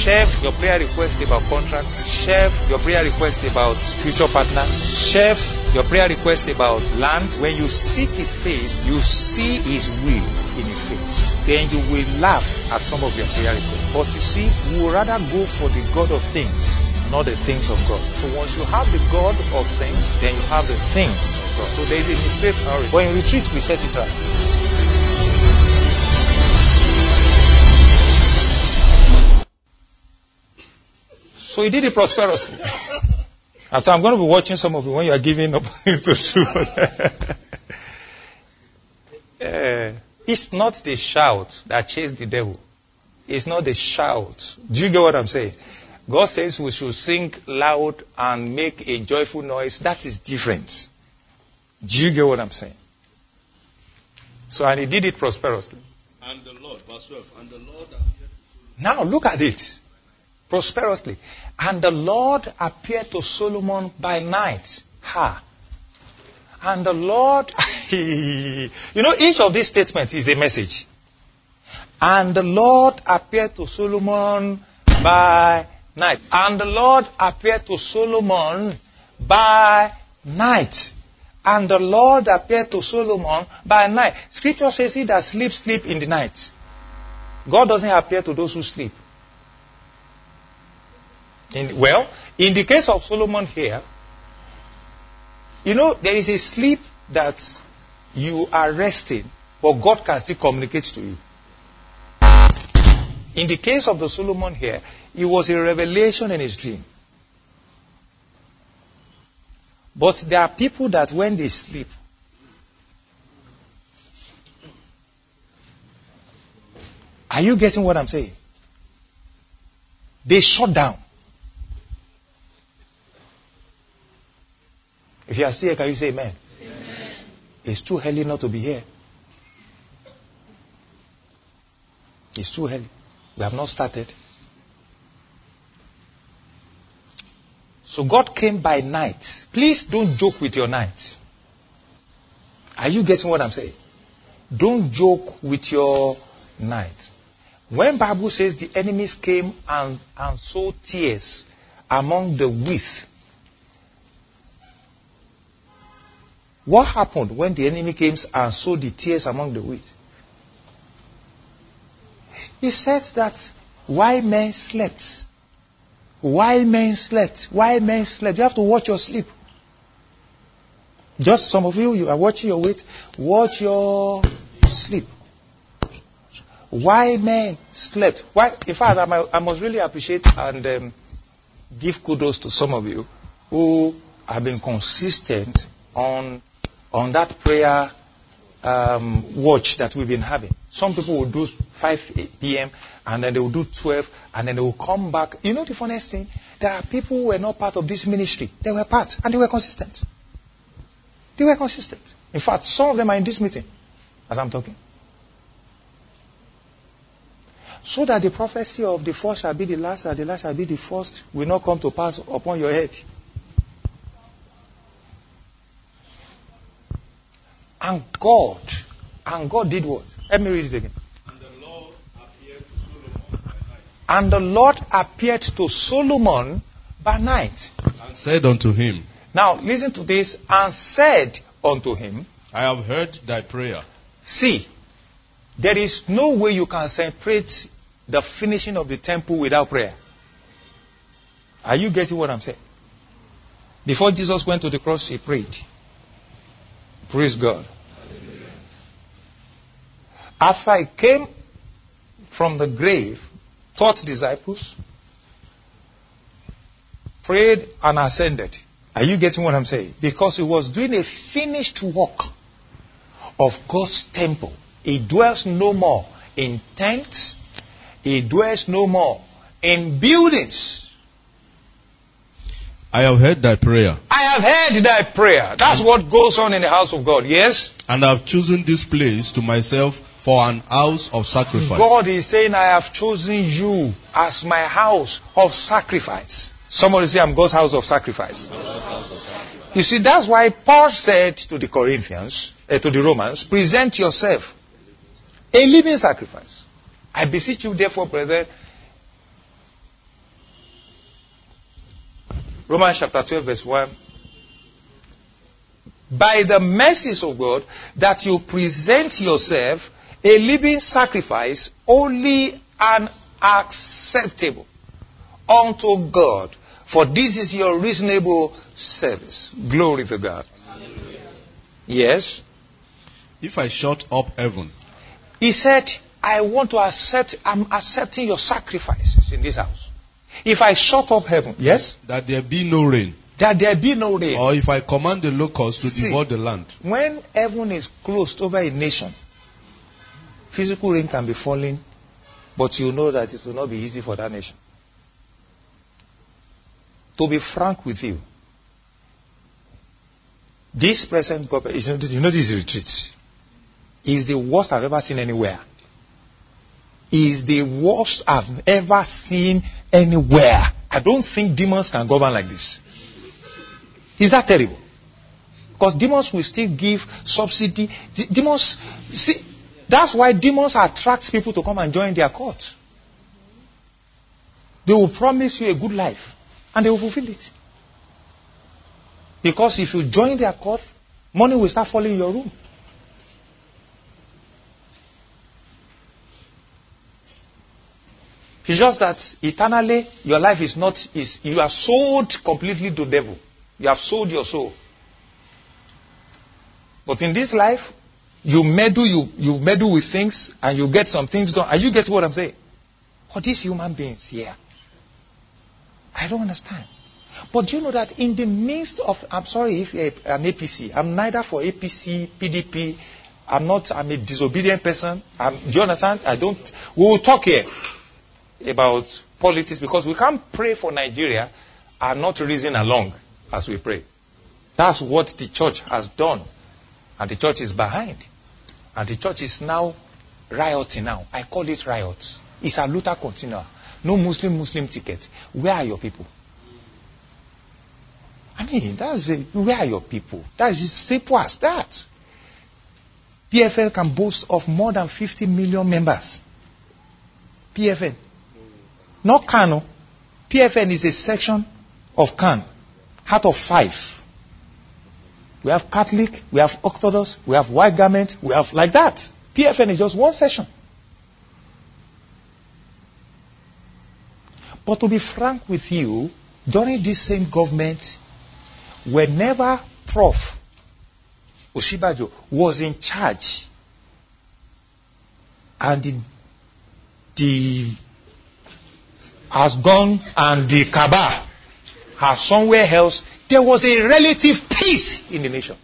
Chef your prayer request about contract. Chef your prayer request about future partner. Chef your prayer request about land. When you seek His face, you see His will in His face. Then you will laugh at some of your prayer requests. But you see, we would rather go for the God of things not the things of God. So once you have the God of things, then you have the things of God. So there is a mistake already. But in retreat, we set it right. So he did it prosperously. and so I'm going to be watching some of you when you are giving up to shoot. uh, it's not the shout that chased the devil. It's not the shout. Do you get what I'm saying? God says we should sing loud and make a joyful noise. That is different. Do you get what I'm saying? So, and he did it prosperously. And the Lord, verse 12, and the Lord Now look at it. Prosperously. And the Lord appeared to Solomon by night. Ha. And the Lord, you know, each of these statements is a message. And the Lord appeared to Solomon by night. And the Lord appeared to Solomon by night. And the Lord appeared to Solomon by night. Scripture says he that sleep, sleep in the night. God doesn't appear to those who sleep. In, well, in the case of Solomon here, you know, there is a sleep that you are resting, but God can still communicate to you. In the case of the Solomon here, it was a revelation in his dream. But there are people that when they sleep, are you getting what I'm saying? They shut down. You are still here, can you say amen? amen? It's too early not to be here. It's too early. We have not started. So God came by night. Please don't joke with your night. Are you getting what I'm saying? Don't joke with your night. When Bible says the enemies came and, and sowed tares among the wheat, what happened when the enemy came and sowed the tares among the wheat? He says that why men slept. Why men slept. Why men slept. You have to watch your sleep. Just some of you, you are watching your weight. Watch your sleep. Why men slept. Why? In fact, I, I must really appreciate and um, give kudos to some of you who have been consistent on on that prayer um, watch that we've been having. Some people will do 5 p.m. and then they will do 12 and then they will come back. You know the funniest thing? There are people who were not part of this ministry. They were part and they were consistent. They were consistent. In fact, some of them are in this meeting as I'm talking. So that the prophecy of the first shall be the last and the last shall be the first will not come to pass upon your head. And God, and God did what? Let me read it again. And the Lord appeared to Solomon by night. And said unto him. Now listen to this. And said unto him. I have heard thy prayer. See, there is no way you can separate the finishing of the temple without prayer. Are you getting what I'm saying? Before Jesus went to the cross, he prayed. Praise God. After he came from the grave, taught disciples, prayed and ascended. Are you getting what I'm saying? Because he was doing a finished work of God's temple. He dwells no more in tents. He dwells no more in buildings. I have heard thy prayer. I have heard thy prayer. That's what goes on in the house of God. Yes? And I have chosen this place to myself for an house of sacrifice. God is saying, I have chosen you as my house of sacrifice. Somebody say, I'm God's house of sacrifice. You see, that's why Paul said to the Corinthians, uh, to the Romans, present yourself a living sacrifice. I beseech you, therefore, brethren, Romans chapter 12, verse 1. By the mercies of God, that you present yourself a living sacrifice, holy and acceptable unto God. For this is your reasonable service. Glory to God. Yes. If I shut up heaven, He said, I want to accept, I'm accepting your sacrifices in this house. If I shut up heaven, yes, that there be no rain, that there be no rain. or if I command the locusts to See. devour the land, When heaven is closed over a nation, physical rain can be falling, but you know that it will not be easy for that nation. To be frank with you, this present government, you know, you know this retreat is the worst I've ever seen anywhere. Is the worst I've ever seen anywhere. I don't think demons can govern like this. Is that terrible? Because demons will still give subsidy. D- demons, see, that's why demons attract people to come and join their court. They will promise you a good life and they will fulfill it. Because if you join their court, money will start falling in your room. It's just that eternally your life is not is you are sold completely to devil. You have sold your soul. But in this life, you meddle, you, you meddle with things and you get some things done. Are you getting what I'm saying? For these human beings here, I don't understand. But do you know that in the midst of, I'm sorry if an APC, I'm neither for APC, PDP, I'm not, I'm a disobedient person. I'm, do you understand? I don't, we will talk here about politics because we can't pray for Nigeria and not reason along as we pray. That's what the church has done. And the church is behind. And the church is now rioting now. I call it riots. It's a luta continua. No Muslim Muslim ticket. Where are your people? I mean, that's a, where are your people? That's as simple as that. PFN can boast of more than 50 million members. PFN. Not CAN. PFN is a section of CAN. Out of five. We have Catholic, we have Orthodox, we have white garment, we have like that. PFN is just one session. But to be frank with you, during this same government, whenever Prof. Osinbajo was in charge, and the, the has gone and the Kaaba has somewhere else, there was a relative peace in the nation.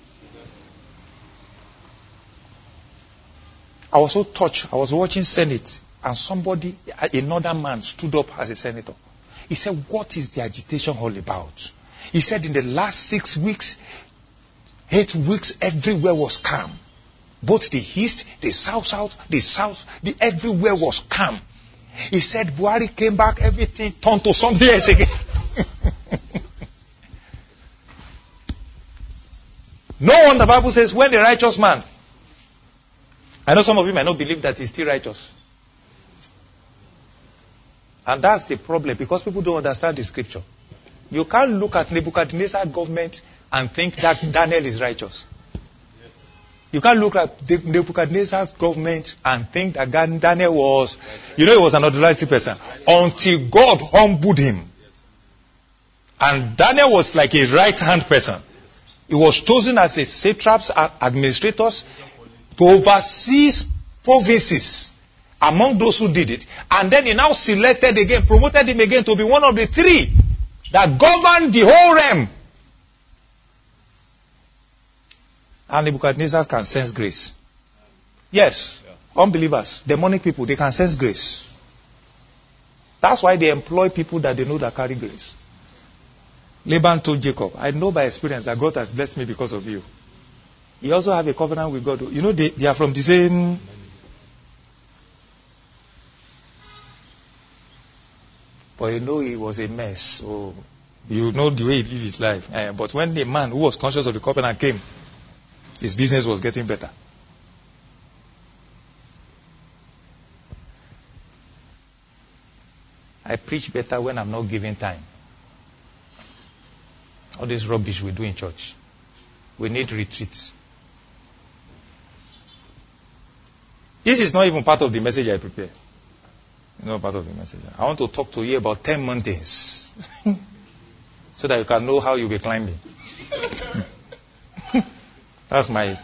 I was so touched. I was watching Senate and somebody, another man stood up as a senator. He said, what is the agitation all about? He said in the last six weeks, eight weeks, everywhere was calm. Both the east, the south, south, the south, the, everywhere was calm. He said Buhari came back, everything turned to something else again. no one, the Bible says, when the righteous man, I know some of you might not believe that he's still righteous. And that's the problem because people don't understand the scripture. You can't look at Nebuchadnezzar's government and think that Daniel is righteous. You can't look at Nebuchadnezzar's government and think that Daniel was, you know, he was an ordinary person until God humbled him. And Daniel was like a right hand person. He was chosen as a satraps and administrators to oversee provinces among those who did it. And then he now selected again, promoted him again to be one of the three that governed the whole realm. And Nebuchadnezzar can sense grace. Yes, unbelievers, demonic people, they can sense grace. That's why they employ people that they know that carry grace. Laban told Jacob, I know by experience that God has blessed me because of you. He also have a covenant with God. You know, they, they are from the same. But you know, he was a mess. So you know the way he lived his life. Uh, but when the man who was conscious of the covenant came, his business was getting better. I preach better when I'm not giving time. All this rubbish we do in church. We need retreats. This is not even part of the message I prepare. Not part of the message. I want to talk to you about 10 mountains. so that you can know how you'll be climbing. that's my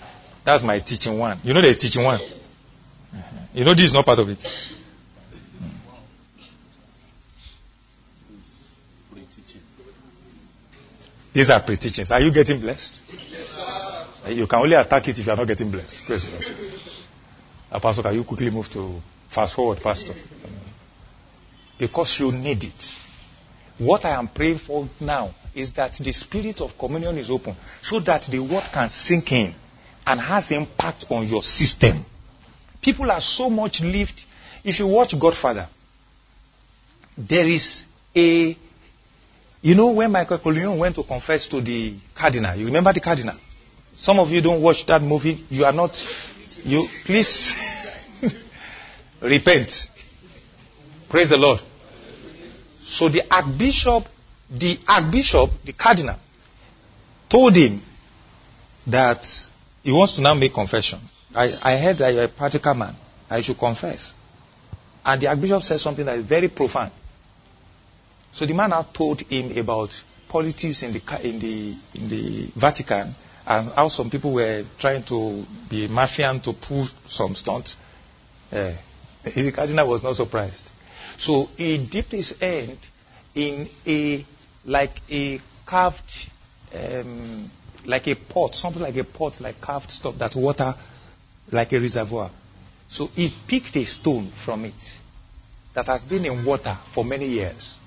that's my teaching one. You know there's teaching one. Uh-huh. You know this is not part of it. These are pre-teachings. Are you getting blessed? You can only attack it if you are not getting blessed. Praise God. Uh, Pastor, can you quickly move to fast forward, Pastor? Because you need it. What I am praying for now is that the spirit of communion is open so that the word can sink in and has impact on your system. People are so much lived. If you watch Godfather, there is a you know when Michael Corleone went to confess to the cardinal, you remember the cardinal? Some of you don't watch that movie. You are not, you, please repent. Praise the Lord. So the archbishop, the archbishop, the cardinal, told him that he wants to now make confession. I, I heard that you're a practical man. I should confess. And the archbishop said something that is very profound. So the man now told him about politics in the in the in the Vatican and how some people were trying to be mafian to pull some stunt. Uh, the cardinal was not surprised. So he dipped his hand in a like a carved um, like a pot, something like a pot, like carved stuff that water like a reservoir. So he picked a stone from it that has been in water for many years.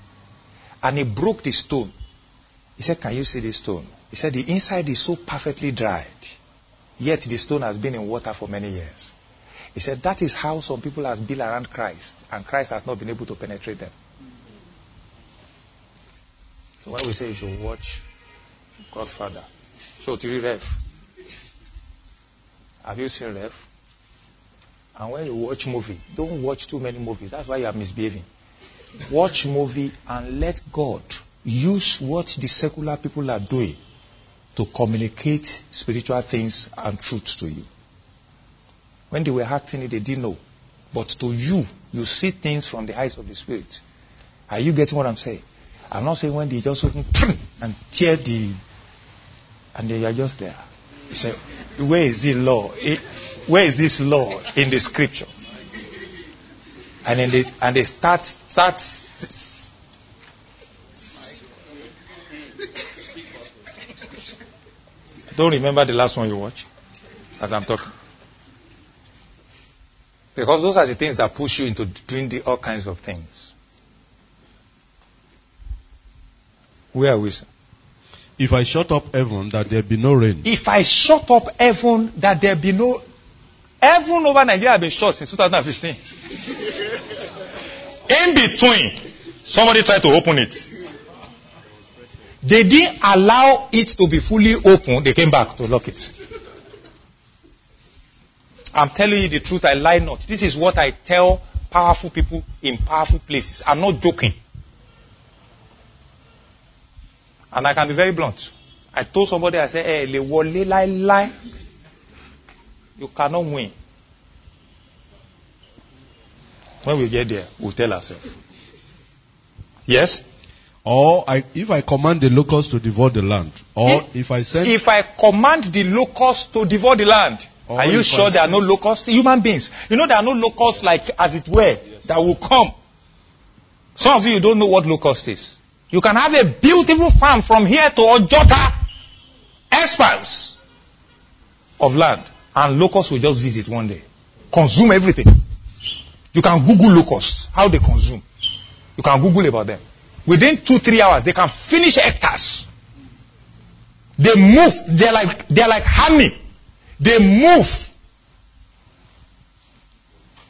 And he broke the stone. He said, Can you see this stone? He said, The inside is so perfectly dried, yet the stone has been in water for many years. He said, That is how some people have built around Christ, and Christ has not been able to penetrate them. So when we say you should watch Godfather, so to Rev, have you seen Rev? And when you watch movie, don't watch too many movies. That's why you are misbehaving watch movie and let God use what the secular people are doing to communicate spiritual things and truth to you. When they were acting it, they didn't know. But to you, you see things from the eyes of the Spirit. Are you getting what I'm saying? I'm not saying when they just open and tear the, and they are just there. You say, where is the law? Eh, where is this law in the scripture? And then they and they start start don't remember the last one you watched as I'm talking. Because those are the things that push you into doing the, all kinds of things. Where are we? If I shut up heaven that there be no rain. If I shut up heaven that there be no Heaven over Nigeria has been shut since 2015. In between, somebody tried to open it. They didn't allow it to be fully open. They came back to lock it. I'm telling you the truth. I lie not. This is what I tell powerful people in powerful places. I'm not joking. And I can be very blunt. I told somebody, I said, hey, le wole lie lie. You cannot win. When we get there, we'll tell ourselves. Yes? Or I, if I command the locusts to devour the land, or if, if I send. If I command the locusts to devour the land, are you sure there are no locusts? Human beings. You know there are no locusts like, as it were, yes. that will come. Some of you don't know what locust is. You can have a beautiful farm from here to Ojota, expanse of land. And locusts will just visit one day. Consume everything. You can Google locusts, how they consume. You can Google about them. Within two, three hours, they can finish hectares. They move. They're like, they're like honey. They move.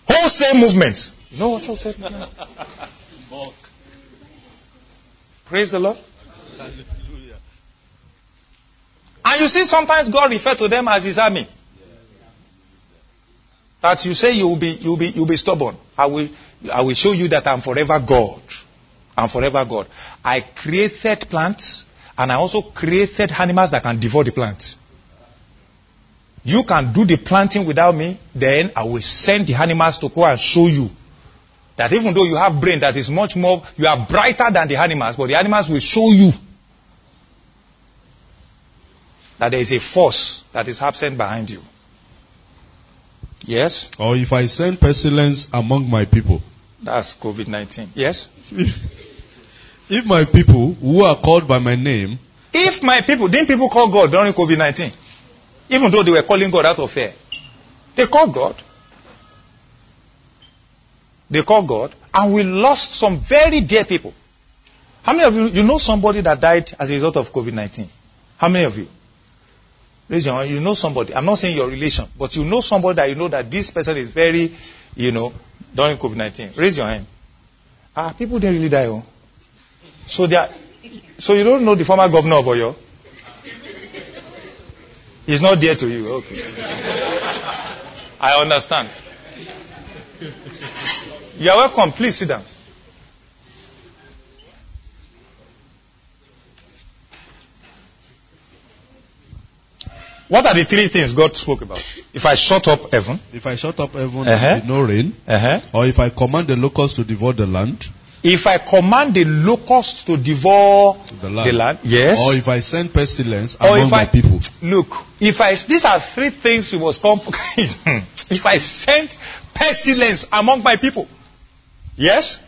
Wholesale movements. You know what wholesale movement? Praise the Lord. And you see, sometimes God refer to them as His army. That you say you will be, you will be, you will be stubborn. I will, I will show you that I'm forever God. I'm forever God. I created plants. And I also created animals that can devour the plants. You can do the planting without me, then I will send the animals to go and show you that even though you have brain that is much more, you are brighter than the animals, but the animals will show you that there is a force that is absent behind you. Yes? Or if I send pestilence among my people. That's COVID 19. Yes? If my people who are called by my name, If my people, didn't people call God during COVID 19? Even though they were calling God out of fear. They called God. They called God. And we lost some very dear people. How many of you, you know somebody that died as a result of COVID 19? How many of you? Raise your hand. You know somebody. I'm not saying your relation, but you know somebody that you know that this person is very, you know, during COVID 19. Raise your hand. Ah, people didn't really die. Oh. So they are, so you don't know the former governor of Oyo? He's not dear to you. Okay. I understand. You are welcome. Please sit down. What are the three things God spoke about? If I shut up heaven, if I shut up heaven Uh-huh. no rain, uh-huh. or if I command the locusts to devour the land, if I command the locusts to devour the land, the land, yes. or if I send pestilence Or among my people, Look, if I these are three things you must come. if I send pestilence among my people, yes.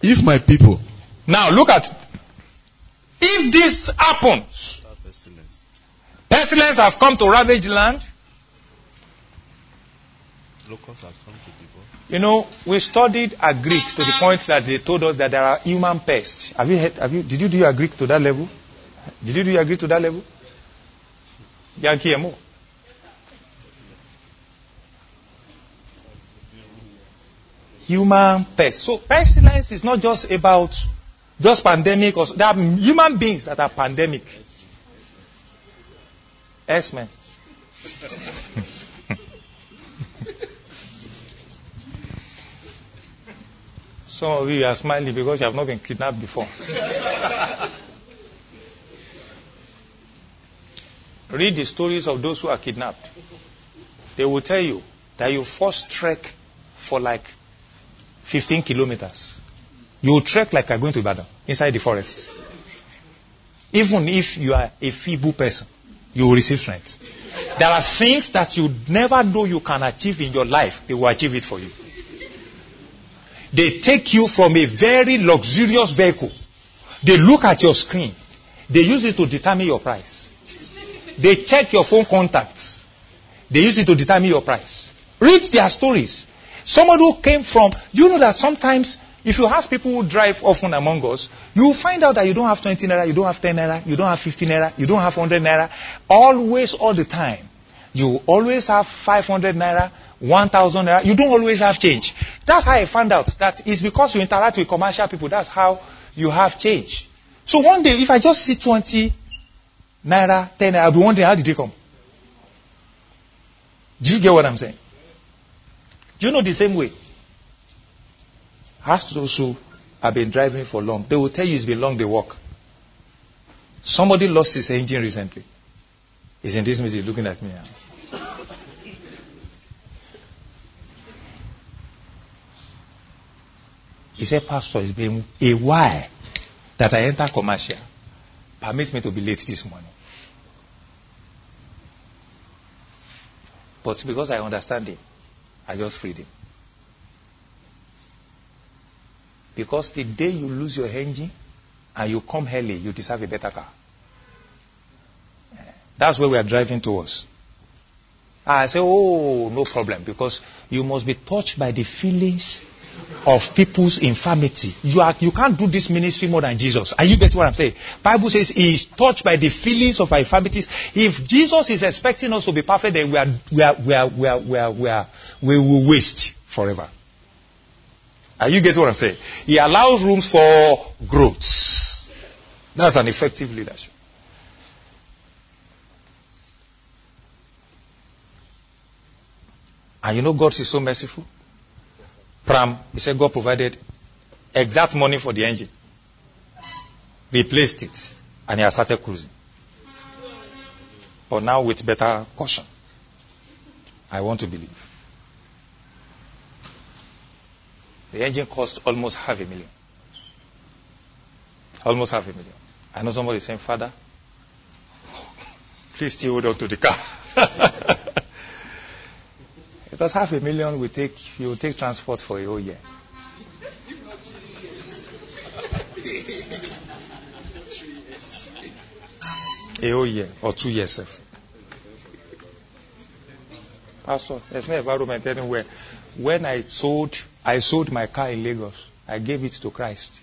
if my people, Now look at if this happens, pestilence has come to ravage land. locusts has come to devour. You know, we studied a Greek to the point that they told us that there are human pests. Have you heard, have you, did you do your Greek to that level? Did you do your Greek to that level? Yankee Emo. Human pests. So pestilence is not just about just pandemic or there are human beings that are pandemic. X-Men. Some of you are smiling because you have not been kidnapped before. Read the stories of those who are kidnapped. They will tell you that you first trek for like 15 kilometers. You trek like you're going to Ibadan inside the forest. Even if you are a feeble person, you will receive strength. There are things that you never know you can achieve in your life. They will achieve it for you. They take you from a very luxurious vehicle. They look at your screen. They use it to determine your price. They check your phone contacts. They use it to determine your price. Read their stories. Somebody who came from, you know that sometimes if you ask people who drive often among us, you will find out that you don't have 20 naira, you don't have 10 naira, you don't have 50 naira, you don't have 100 naira. Always, all the time. You always have 500 naira, 1000 naira. You don't always have change. That's how I found out that it's because you interact with commercial people. That's how you have change. So one day, if I just see 20 naira, 10 naira, I'll be wondering how did they come? Do you get what I'm saying? Do you know the same way? Ask those who have been driving for long. They will tell you it's been long they walk. Somebody lost his engine recently. He's in this meeting looking at me now. He said, Pastor, it's been a while that I enter commercial. Permit me to be late this morning. But because I understand him, I just freed him. Because the day you lose your engine and you come early, you deserve a better car. Eh, That's where we are driving towards. I say, oh, no problem, because you must be touched by the feelings of people's infirmity. You are, you can't do this ministry more than Jesus. Are you getting what I'm saying? Bible says he is touched by the feelings of our infirmities. If Jesus is expecting us to be perfect, then we are, we are, we are, we are, we are, we are, we will waste forever. Are you getting what I'm saying? He allows room for growth. That's an effective leadership. And you know God is so merciful. Pram, he said God provided exact money for the engine. Replaced it. And he has started cruising. But now with better caution. I want to believe. The engine cost almost half a million. Almost half a million. I know somebody saying, Father, please still hold on to the car. because half a million will take you will take transport for a whole year. a whole year or two years. Pastor, there's no environment anywhere. When I sold, I sold my car in Lagos. I gave it to Christ.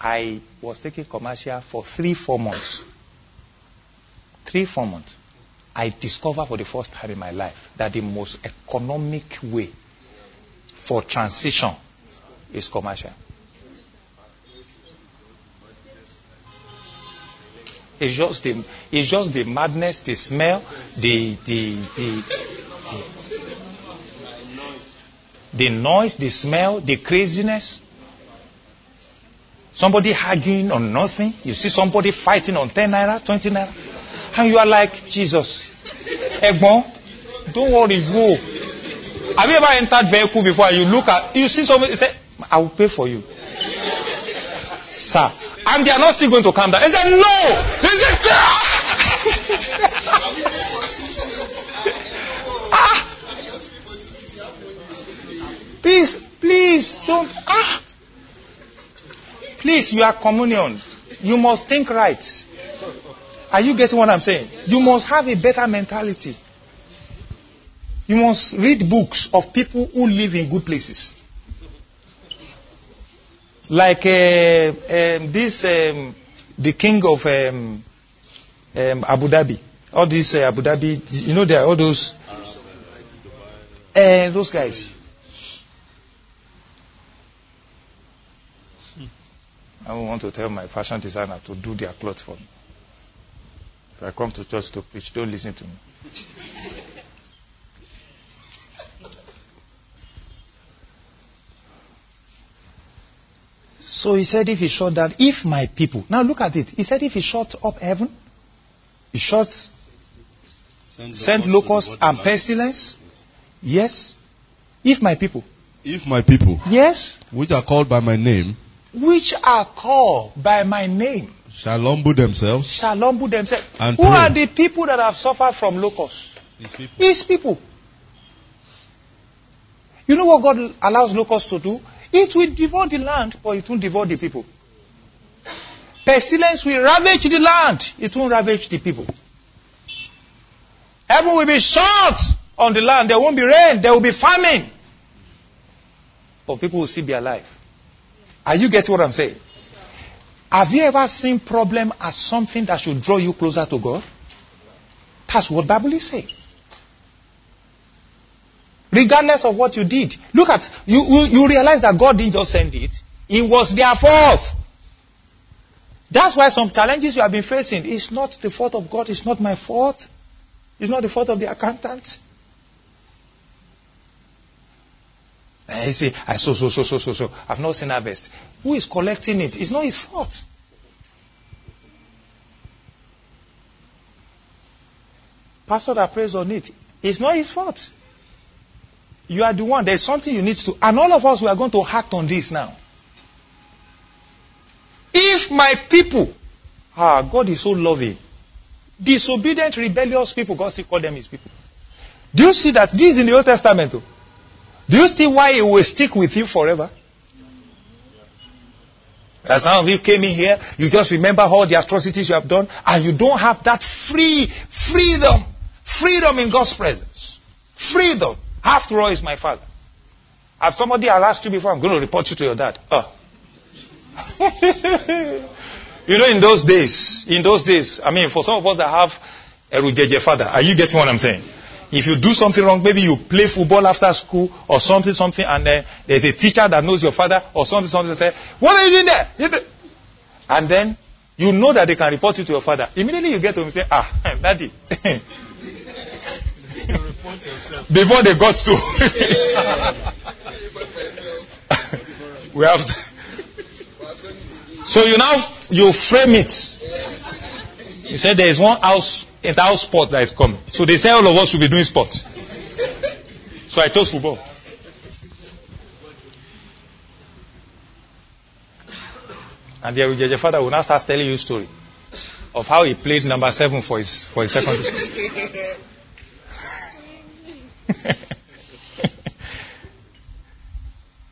I was taking commercial for three, four months. Three, four months. I discovered for the first time in my life that the most economic way for transition is commercial. It's just the it's just the madness, the smell, the the the the, noise, the smell, the craziness. Somebody hugging on nothing. You see somebody fighting on 10 naira, 20 naira. And you are like, Jesus, Egbon, don't worry, go. Have you ever entered vehicle before you look at, you see somebody say, I will pay for you. Sir, and they are not still going to calm down. He said, No! He said, ah! Please, please, don't. Ah! Please, you are communion. You must think right. Are you getting what I'm saying? You must have a better mentality. You must read books of people who live in good places. Like uh, um, this, um, the king of um Abu Dhabi. All these uh, Abu Dhabi, you know, there are all those, uh, those guys. I want to tell my fashion designer to do their clothes for me. If I come to church to preach, don't listen to me. So he said, if he shut down, if my people, now look at it. He said, if he shut up heaven, he shuts, send locusts and pestilence. Yes. If my people. If my people. Yes. Which are called by my name. Which are called by my name. Shall humble themselves. Shall humble themselves. And Who pray. are the people that have suffered from locusts? These people. His people. You know what God allows locusts to do? It will devour the land, but it won't devour the people. Pestilence will ravage the land, it won't ravage the people. Heaven will be shut on the land, there won't be rain, there will be famine. But people will still be alive. Are you getting what I'm saying? Have you ever seen problem as something that should draw you closer to God? That's what Bible is saying. Regardless of what you did. Look at, you, you, you realize that God didn't just send it. It was their fault. That's why some challenges you have been facing is not the fault of God, it's not my fault. It's not the fault of the accountant. And you say, I so, so, so, so, so, so. I've not seen harvest. Who is collecting it? It's not his fault. Pastor that prays on it. It's not his fault. You are the one. There's something you need to. And all of us, we are going to act on this now. If my people, ah, God is so loving. Disobedient, rebellious people, God still call them his people. Do you see that? This is in the Old Testament. Too. Do you see why it will stick with you forever? As some of you came in here, you just remember all the atrocities you have done, and you don't have that free freedom, freedom in God's presence, freedom. After all, is my father. Have somebody harassed you before? I'm going to report you to your dad. Oh. you know, in those days, in those days, I mean, for some of us that have a Rujeje father, are you getting what I'm saying? If you do something wrong, maybe you play football after school or something, something, and then there's a teacher that knows your father or something, something, say, what are you doing there? And then you know that they can report you to your father. Immediately you get to him and say, ah, daddy. Before they got to. we have to. So you now you frame it. You said there is one house house sport that is coming. So they say all of us should be doing sport. So I chose football. And Ujeje father will now start telling you a story of how he played number seven for his for his secondary school.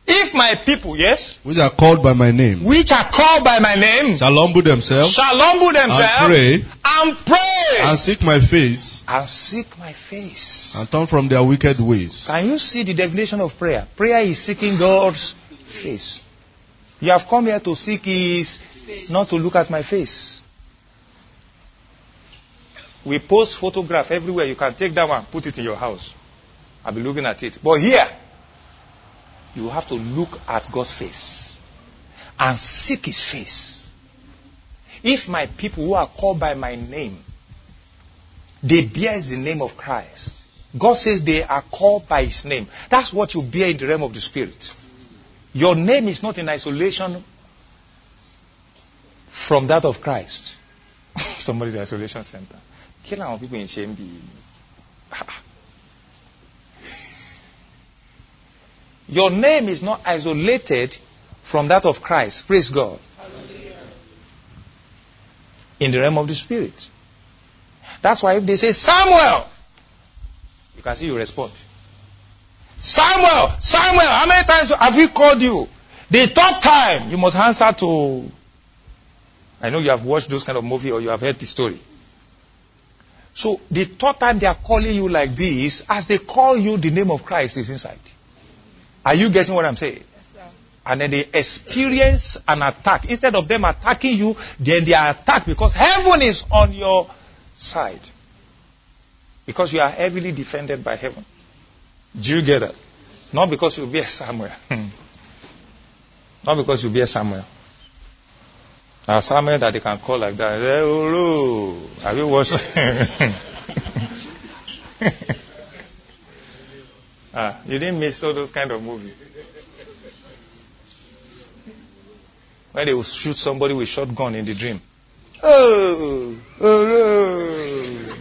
if my people, yes, which are called by my name, which are called by my name, shall humble themselves shall humble themselves and pray and pray and seek my face and seek my face. and turn from their wicked ways. Can you see the definition of prayer? Prayer is seeking God's face. You have come here to seek His, not to look at my face. We post photograph everywhere. You can take that one, put it in your house. I'll be looking at it. But here, you have to look at God's face and seek His face. If my people who are called by my name, they bear the name of Christ. God says they are called by His name. That's what you bear in the realm of the Spirit. Your name is not in isolation from that of Christ. Somebody's isolation center. Kí làwọn people ń ṣe? Your name is not isolated from that of Christ. Praise God. In the realm of the Spirit. That's why if they say Samuel, you can see you respond. Samuel, Samuel, how many times have we called you? The third time, you must answer to. I know you have watched those kind of movie or you have heard the story. So the third time they are calling you like this, as they call you, the name of Christ is inside. Are you getting what I'm saying? And then they experience an attack. Instead of them attacking you, then they are attacked because heaven is on your side. Because you are heavily defended by heaven. Do you get it? Not because you bear Samuel. Hmm. Not because you bear Samuel. Now Samuel that they can call like that. Have you watched? ah, you didn't miss all those kind of movies. When they will shoot somebody with shotgun in the dream. Oh, oh,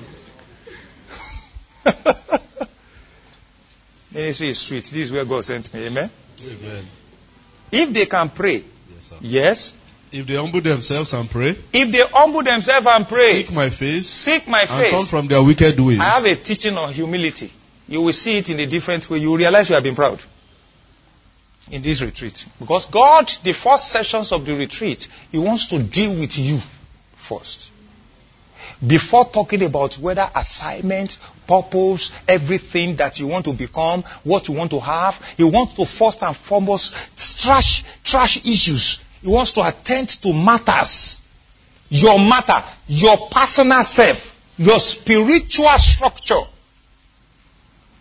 no. Ministry is sweet. This is where God sent me. Amen. Amen. If they can pray, Yes, yes. If they humble themselves and pray, If they humble themselves and pray, seek my face, seek my and turn from their wicked ways, I have a teaching on humility. You will see it in a different way. You will realize you have been proud in this retreat. Because God, the first sessions of the retreat, He wants to deal with you first. Before talking about whether assignment, purpose, everything that you want to become, what you want to have, He wants to first and foremost trash, trash issues. He wants to attend to matters. Your matter, your personal self, your spiritual structure.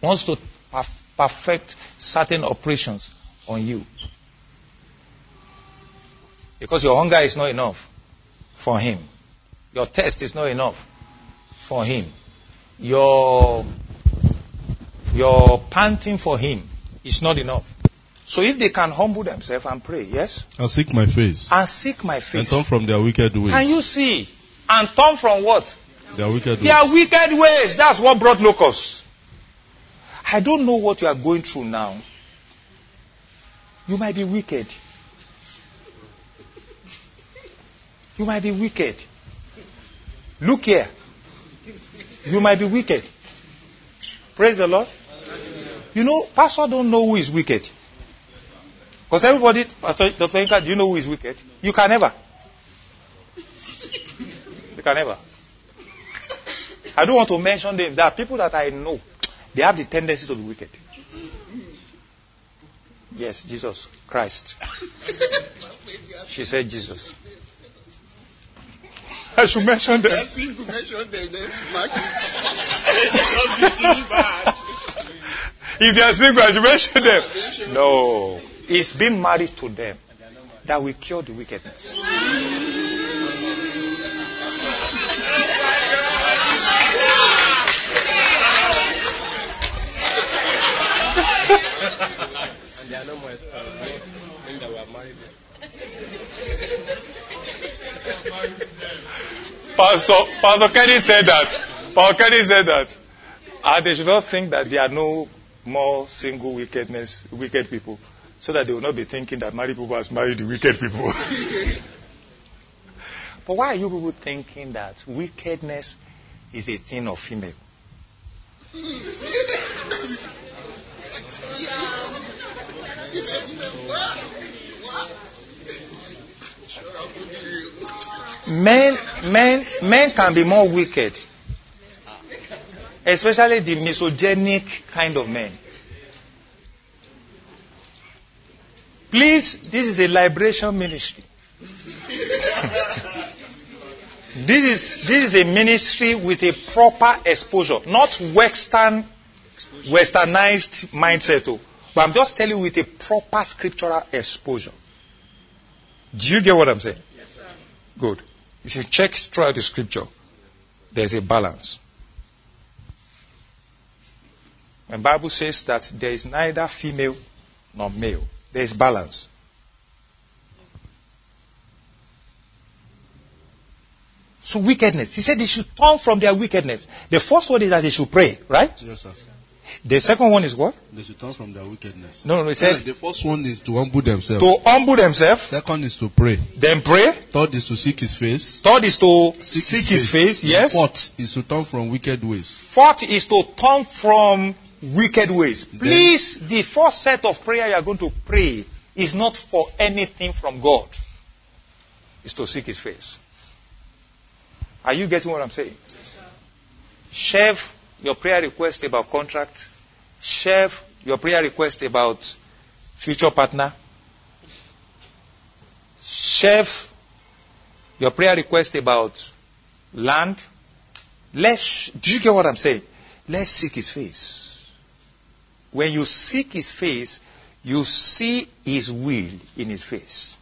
Wants to per- perfect certain operations on you. Because your hunger is not enough for him. Your thirst is not enough for him. Your your panting for him is not enough. So if they can humble themselves and pray, yes, and seek my face, and seek my face. and turn from their wicked ways. can you see? And turn from what? Their wicked ways. Their wicked ways. That's what brought locusts. I don't know what you are going through now. You might be wicked. You might be wicked. Look here. You might be wicked. Praise the Lord. You know, pastor don't know who is wicked. Because everybody, Pastor Dr. Inka, do you know who is wicked? You can never. You can never. I don't want to mention them. There are people that I know. They have the tendency to be wicked. Yes, Jesus Christ. She said Jesus. I should mention them. Let's see if you mention them, then smack it. Just be bad. If they are single, I should mention them. No. It's being married to them that will cure the wickedness. There are no more uh, men that were married. Pastor, Pastor Kenny said that. Pastor Kenny said that. And they should not think that there are no more single wickedness, wicked people, so that they will not be thinking that married people has married the wicked people. but why are you people thinking that wickedness is a thing of female? Men, men, men can be more wicked, especially the misogynic kind of men. Please, this is a liberation ministry. this is this is a ministry with a proper exposure, not Western, westernized mindset. Oh. But I'm just telling you with a proper scriptural exposure. Do you get what I'm saying? Yes, sir. Good. If you check throughout the scripture, there's a balance. When Bible says that there is neither female nor male, there is balance. So wickedness. He said they should turn from their wickedness. The first one is that they should pray, right? Yes, sir. The second one is what? They should turn from their wickedness. No, no, he Yeah, said the first one is to humble themselves. to humble themselves, Second is to pray. then pray. Third is to seek his face. Third is to seek his face, yes. Fourth is to turn from wicked ways. Fourth is to turn from wicked ways. Please, the first set of prayer you are going to pray is not for anything from God. It's to seek His face. Are you getting what I'm saying? Share your prayer request about contract. Share your prayer request about future partner. Share your prayer request about land. Let's, do you get what I'm saying? Let's seek his face. When you seek his face, you see his will in his face.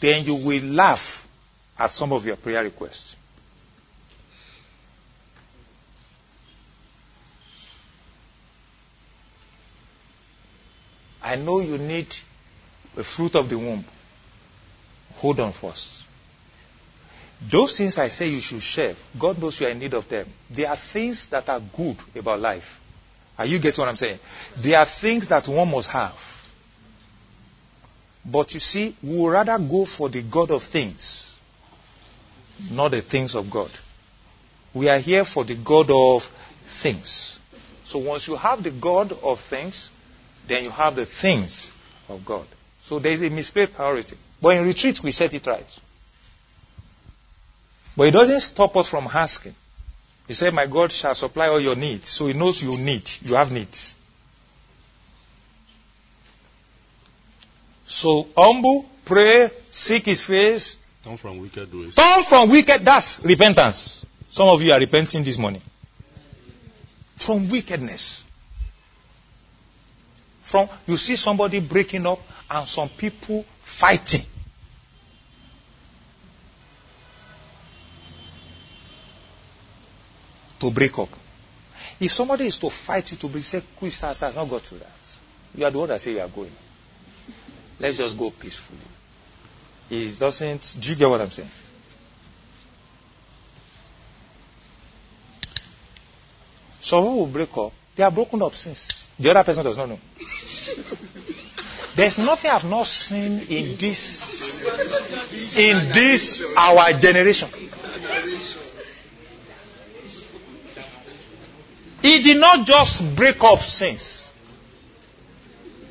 Then you will laugh at some of your prayer requests. I know you need the fruit of the womb. Hold on first. Those things I say you should share, God knows you are in need of them. They are things that are good about life. Are you getting what I'm saying? They are things that one must have. But you see, we would rather go for the God of things, not the things of God. We are here for the God of things. So once you have the God of things, then you have the things of God. So there is a misplaced priority. But in retreat, we set it right. But it doesn't stop us from asking. He said, My God shall supply all your needs. So he knows you need. You have needs. So humble, pray, seek his face, Turn from wicked ways. turn from wicked. That's repentance. Some of you are repenting this morning. From wickedness. From you see somebody breaking up and some people fighting. To break up. If somebody is to fight you to be say, quit, start, start, not got to that. You are the one that say you are going. Let's just go peacefully. It doesn't. Do you get what I'm saying? Some will break up. They are broken up since. The other person does not know. There's nothing I've not seen in this in this our generation. He did not just break up since.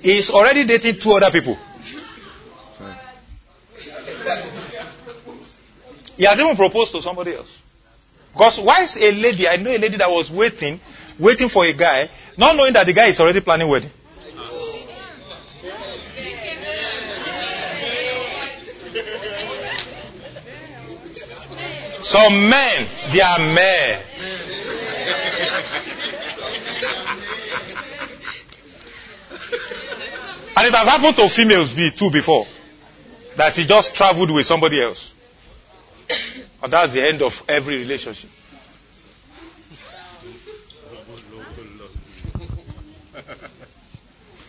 He's already dating two other people. He has even proposed to somebody else. Because why is a lady, I know a lady that was waiting, waiting for a guy, not knowing that the guy is already planning wedding. Some men, they are men. And it has happened to females too before. That he just traveled with somebody else. And that's the end of every relationship.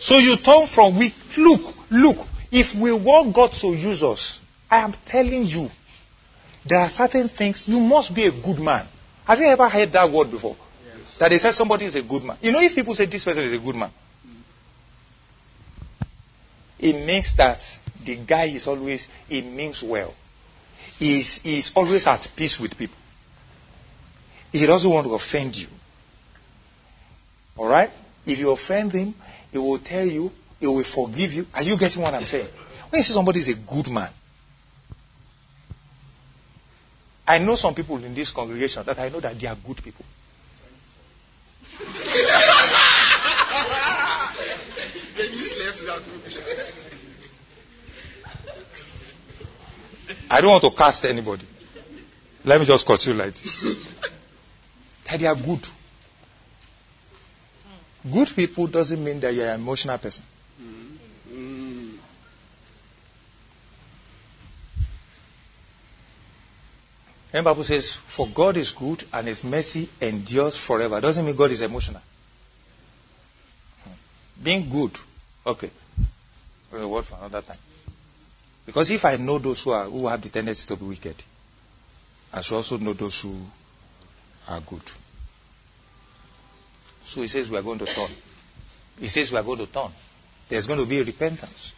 So you turn from weak. Look, look. If we want God to use us, I am telling you, there are certain things. You must be a good man. Have you ever heard that word before? Yes. That they say somebody is a good man. You know, if people say this person is a good man, it means that the guy is always, he means well. He's, he's always at peace with people. He doesn't want to offend you. Alright? If you offend him, he will tell you, he will forgive you. Are you getting what I'm saying? When you see somebody is a good man, I know some people in this congregation that I know that they are good people. I don't want to cast anybody. Let me just continue like this. That they are good. Good people doesn't mean that you're an emotional person. Mm. And Bible says, For God is good and his mercy endures forever. Doesn't mean God is emotional. Being good. Okay. That's a word for another time. Because if I know those who are who have the tendency to be wicked, I should also know those who are good. So he says we are going to turn. He says we are going to turn. There's going to be repentance.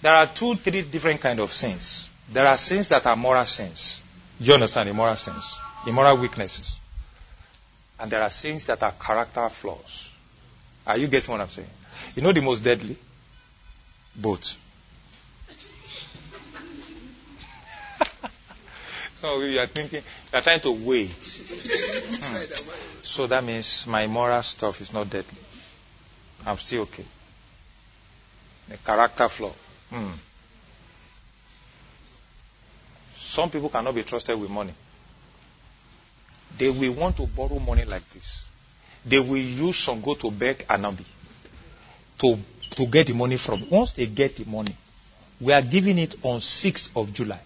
There are two, three different kind of sins. There are sins that are moral sins. Do you understand? Immoral sins. Immoral weaknesses. And there are sins that are character flaws. Are you getting what I'm saying? You know the most deadly? Both. So you are thinking, you are trying to wait. Mind. So that means my moral stuff is not deadly. I'm still okay. The character flaw. Hmm. Some people cannot be trusted with money. They will want to borrow money like this. They will use some go to beg Anabi to to get the money from. Once they get the money, we are giving it on 6th of July.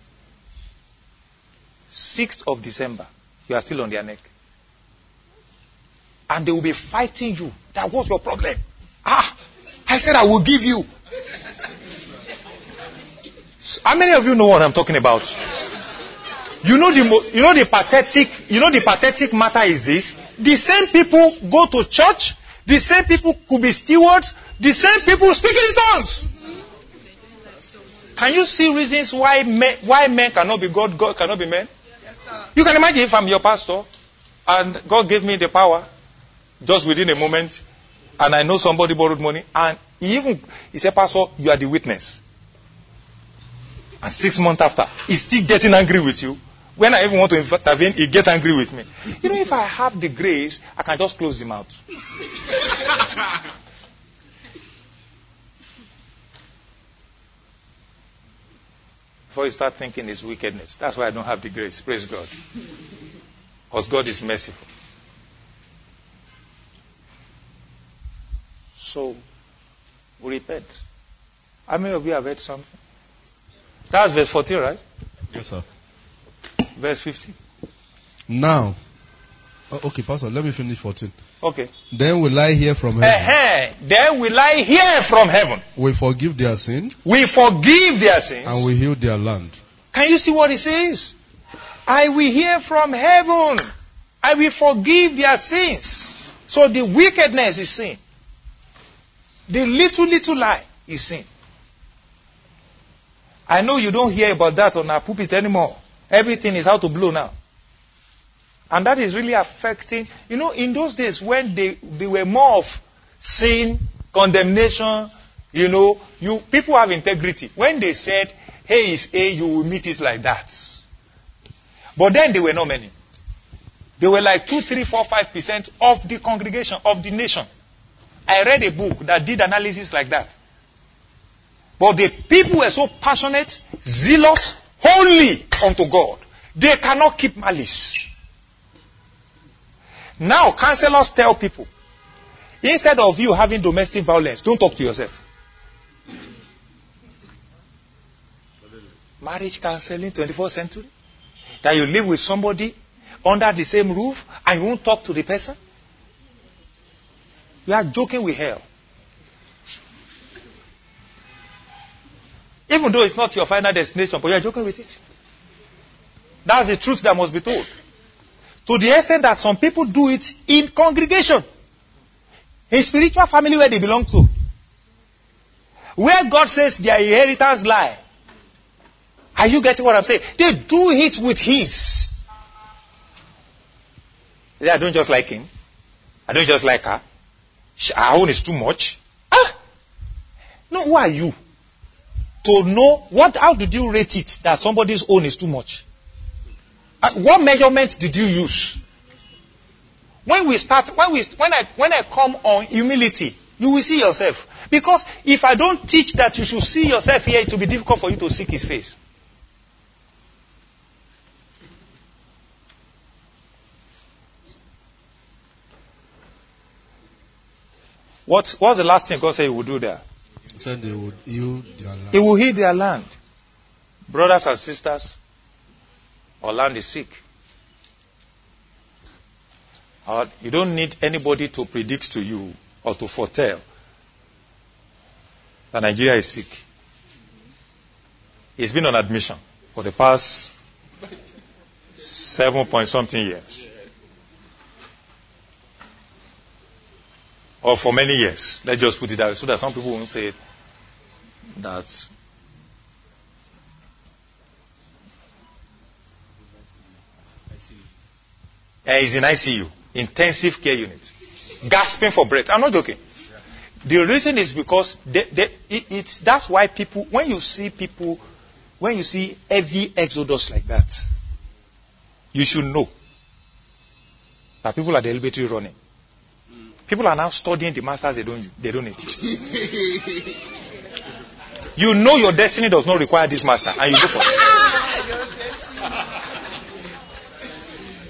6th of December, you are still on their neck. And they will be fighting you. That was your problem. Ah, I said I will give you. How many of you know what I'm talking about? You know the mo- you know the pathetic you know the pathetic matter is this. The same people go to church. The same people could be stewards. The same people speak in tongues. Can you see reasons why men, why men cannot be God, God cannot be men? You can imagine if I'm your pastor and God gave me the power just within a moment and I know somebody borrowed money and he even he said, Pastor, you are the witness. And six months after, he's still getting angry with you. When I even want to intervene, he get angry with me. You know, if I have the grace, I can just close him out. Before you start thinking it's wickedness. That's why I don't have the grace. Praise God. Because God is merciful. So, we repent. How many of you have heard something? That's verse 14, right? Yes, sir. Verse 15. Now, oh, okay, Pastor, let me finish 14. Okay. Then will I hear from heaven. Uh-huh. Then will I hear from heaven. We forgive their sin We forgive their sins. and we heal their land. Can you see what it says? I will hear from heaven. I will forgive their sins. So the wickedness is sin. The little, little lie is sin. I know you don't hear about that on our pulpit anymore. Everything is how to blow now. And that is really affecting, you know, in those days when they, they were more of sin, condemnation, you know, you people have integrity. When they said, hey is A, you will meet it like that. But then they were not many. They were like two, three, four, five percent of the congregation, of the nation. I read a book that did analysis like that. But the people were so passionate, zealous, holy unto God. They cannot keep malice. Now, counselors tell people, instead of you having domestic violence, don't talk to yourself. Marriage counseling, 24th century. That you live with somebody under the same roof and you won't talk to the person? You are joking with hell. Even though it's not your final destination, but you are joking with it. That's the truth that must be told. To the extent that some people do it in congregation, in spiritual family where they belong to. Where God says their inheritance lie. Are you getting what I'm saying? They do it with His. I don't just like him. I don't just like her. Her own is too much. Ah! No, who are you? To know what, how did you rate it that somebody's own is too much? Uh, what measurement did you use? When we start, when we, when I, when I come on humility, you will see yourself. Because if I don't teach that you should see yourself here, it will be difficult for you to seek His face. What, what's the last thing God said He would do there? He said they would heal their land. He will heal their land. Brothers and sisters, our land is sick. You don't need anybody to predict to you or to foretell that Nigeria is sick. It's been on admission for the past seven point something years. Or for many years. Let's just put it that way so that some people won't say that Uh, he's in ICU, intensive care unit, gasping for breath. I'm not joking. The reason is because they, they, it, it's that's why people when you see people when you see heavy exodus like that, you should know that people are deliberately running. People are now studying the masters they don't they don't need. you know your destiny does not require this master, and you go for it.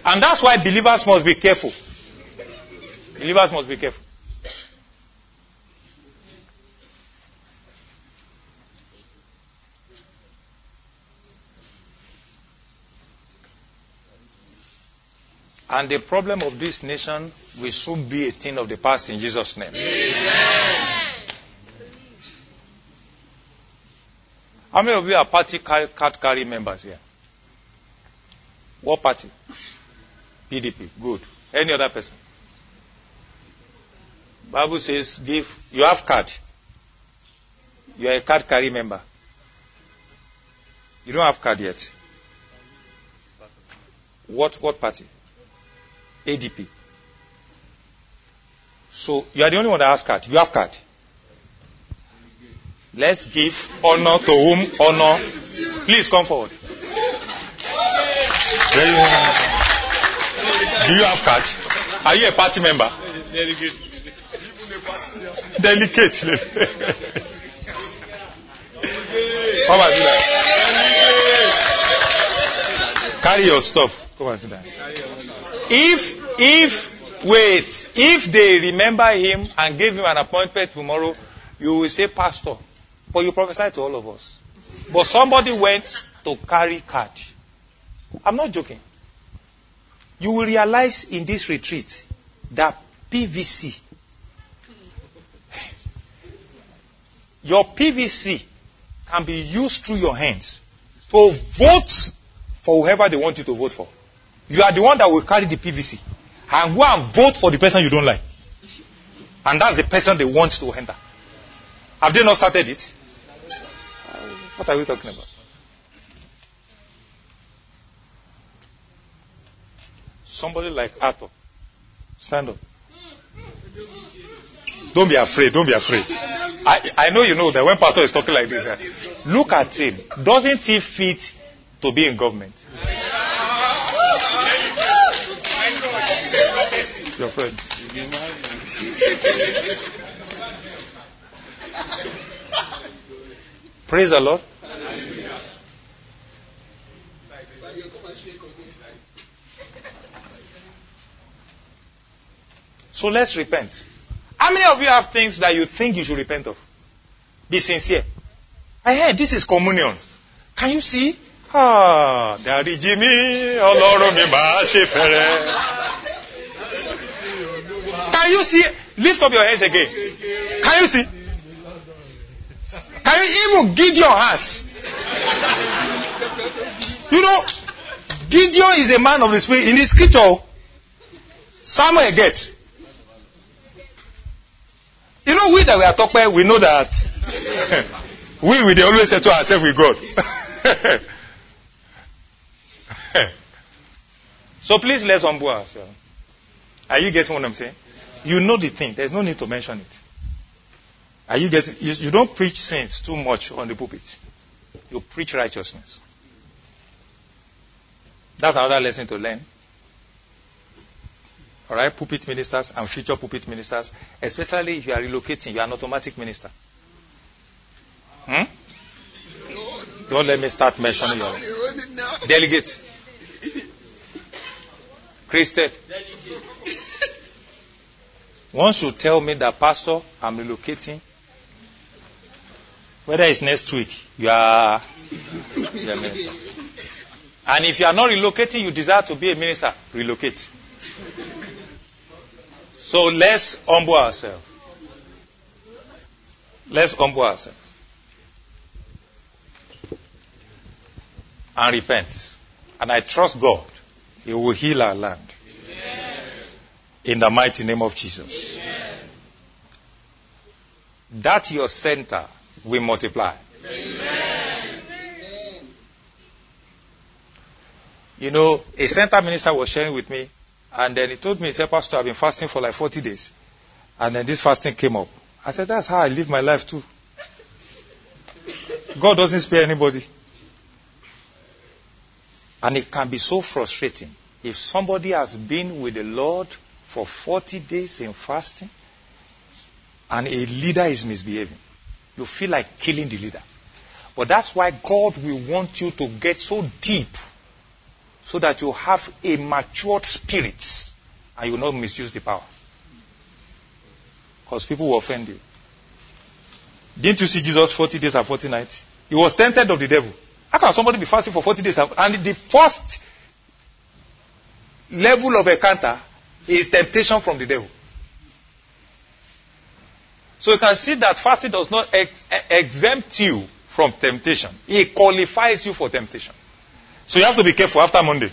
And that's why believers must be careful. Believers must be careful. And the problem of this nation will soon be a thing of the past in Jesus' name. How many of you are party card carry members here? What party? PDP. Good. Any other person? Bible says give you have card. You are a card carry member. You don't have card yet. What what party? ADP. So you are the only one that has card. You have card. Let's give honor to whom honor. Please come forward. Do you have card? Are you a party member? Delicate. Come and sit down. Carry your stuff. Come and sit down. If, if, wait, if they remember him and give him an appointment tomorrow, you will say, Pastor, but you prophesy to all of us. But somebody went to carry card. I'm not joking. You will realize in this retreat that PVC, your PVC can be used through your hands to vote for whoever they want you to vote for. You are the one that will carry the PVC and go and vote for the person you don't like. And that's the person they want to enter. Have they not started it? What are we talking about? Somebody like Arthur. Stand up. Don't be afraid. Don't be afraid. I, I know you know that when pastor is talking like this, eh, look at him. Doesn't he fit to be in government? Friend. Praise the Lord. So let's repent. How many of you have things that you think you should repent of? Be sincere. I heard this is communion. Can you see? Ah, Daddy Jimmy, Ọlọ́run mi máa ṣe fẹ́rẹ́. Can you see? Lift up your hands again. Can you see? Can you even Gideon has? You know, Gideon is a man of the spirit. In the scripture, Samuel gets. You know, we that we are talking, we know that we will always say to ourselves with God. so please let's humble ourselves. Are you getting what I'm saying? You know the thing. There's no need to mention it. Are you getting? You, you don't preach sins too much on the pulpit. You preach righteousness. That's another lesson to learn. All right, pulpit ministers and future pulpit ministers, especially if you are relocating, you are an automatic minister. Hmm? Don't let me start mentioning your delegate. Christian. Once you tell me that, Pastor, I'm relocating, whether it's next week, you are the minister. And if you are not relocating, you desire to be a minister, relocate. So let's humble ourselves. Let's humble ourselves. And repent. And I trust God. He will heal our land. In the mighty name of Jesus. That your center will multiply. You know, a center minister was sharing with me, and then he told me, he said, Pastor, I've been fasting for like 40 days. And then this fasting came up. I said, That's how I live my life too. God doesn't spare anybody. And it can be so frustrating if somebody has been with the Lord for 40 days in fasting and a leader is misbehaving. You feel like killing the leader. But that's why God will want you to get so deep so that you have a matured spirit and you not misuse the power. Because people will offend you. Didn't you see Jesus 40 days and 40 nights? He was tempted of the devil. How can somebody be fasting for 40 days? And the first level of encounter is temptation from the devil. So you can see that fasting does not ex- exempt you from temptation. It qualifies you for temptation. So you have to be careful after Monday.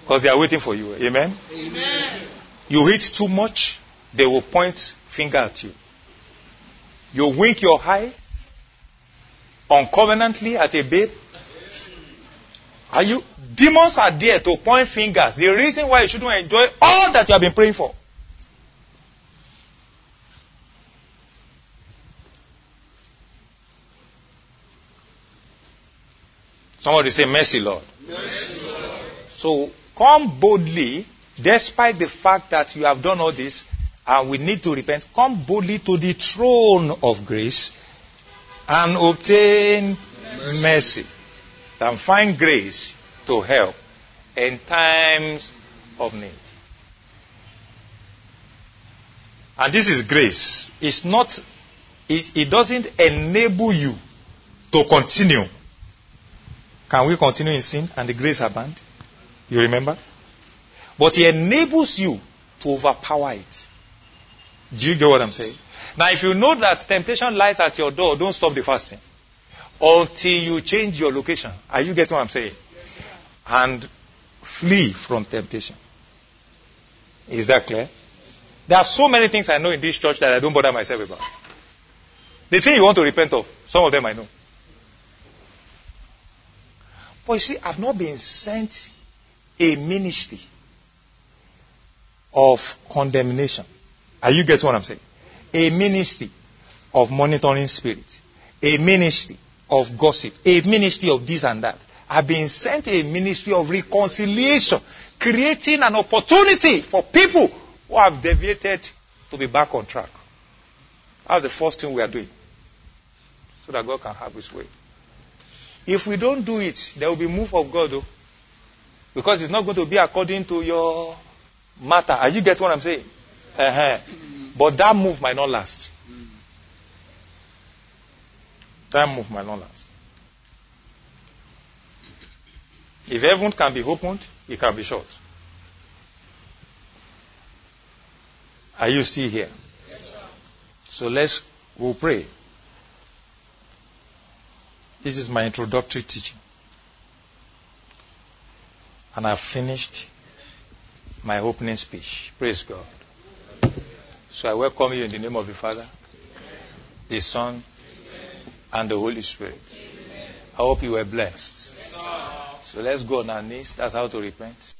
Because they are waiting for you. Amen? Amen. You eat too much, they will point finger at you. You wink your eye uncovenantly at a babe. Are you? Demons are there to point fingers. The reason why you shouldn't enjoy all that you have been praying for. Somebody say, Mercy, Lord. Mercy, Lord. So come boldly, despite the fact that you have done all this, and we need to repent. Come boldly to the throne of grace and obtain mercy, mercy and find grace to help in times of need. And this is grace. It's not, it, it doesn't enable you to continue. Can we continue in sin and the grace abound? You remember? But it enables you to overpower it. Do you get what I'm saying? Now, if you know that temptation lies at your door, don't stop the fasting until you change your location. Are you getting what I'm saying? And flee from temptation. Is that clear? There are so many things I know in this church that I don't bother myself about. The thing you want to repent of, some of them I know. But you see, I've not been sent a ministry of condemnation. Are you getting what I'm saying? A ministry of monitoring spirit. A ministry of gossip. A ministry of this and that. I've been sent a ministry of reconciliation. Creating an opportunity for people who have deviated to be back on track. That's the first thing we are doing. So that God can have his way. If we don't do it, there will be move of God though. Because it's not going to be according to your matter. Are you get what I'm saying? Uh-huh. But that move might not last. That move might not last. If heaven can be opened, it can be shut. Are you still here? Yes, So let's we'll pray. This is my introductory teaching. And I've finished my opening speech. Praise God. So I welcome you in the name of the Father, the Son, and the Holy Spirit. I hope you were blessed. So let's go on our knees. That's how to repent.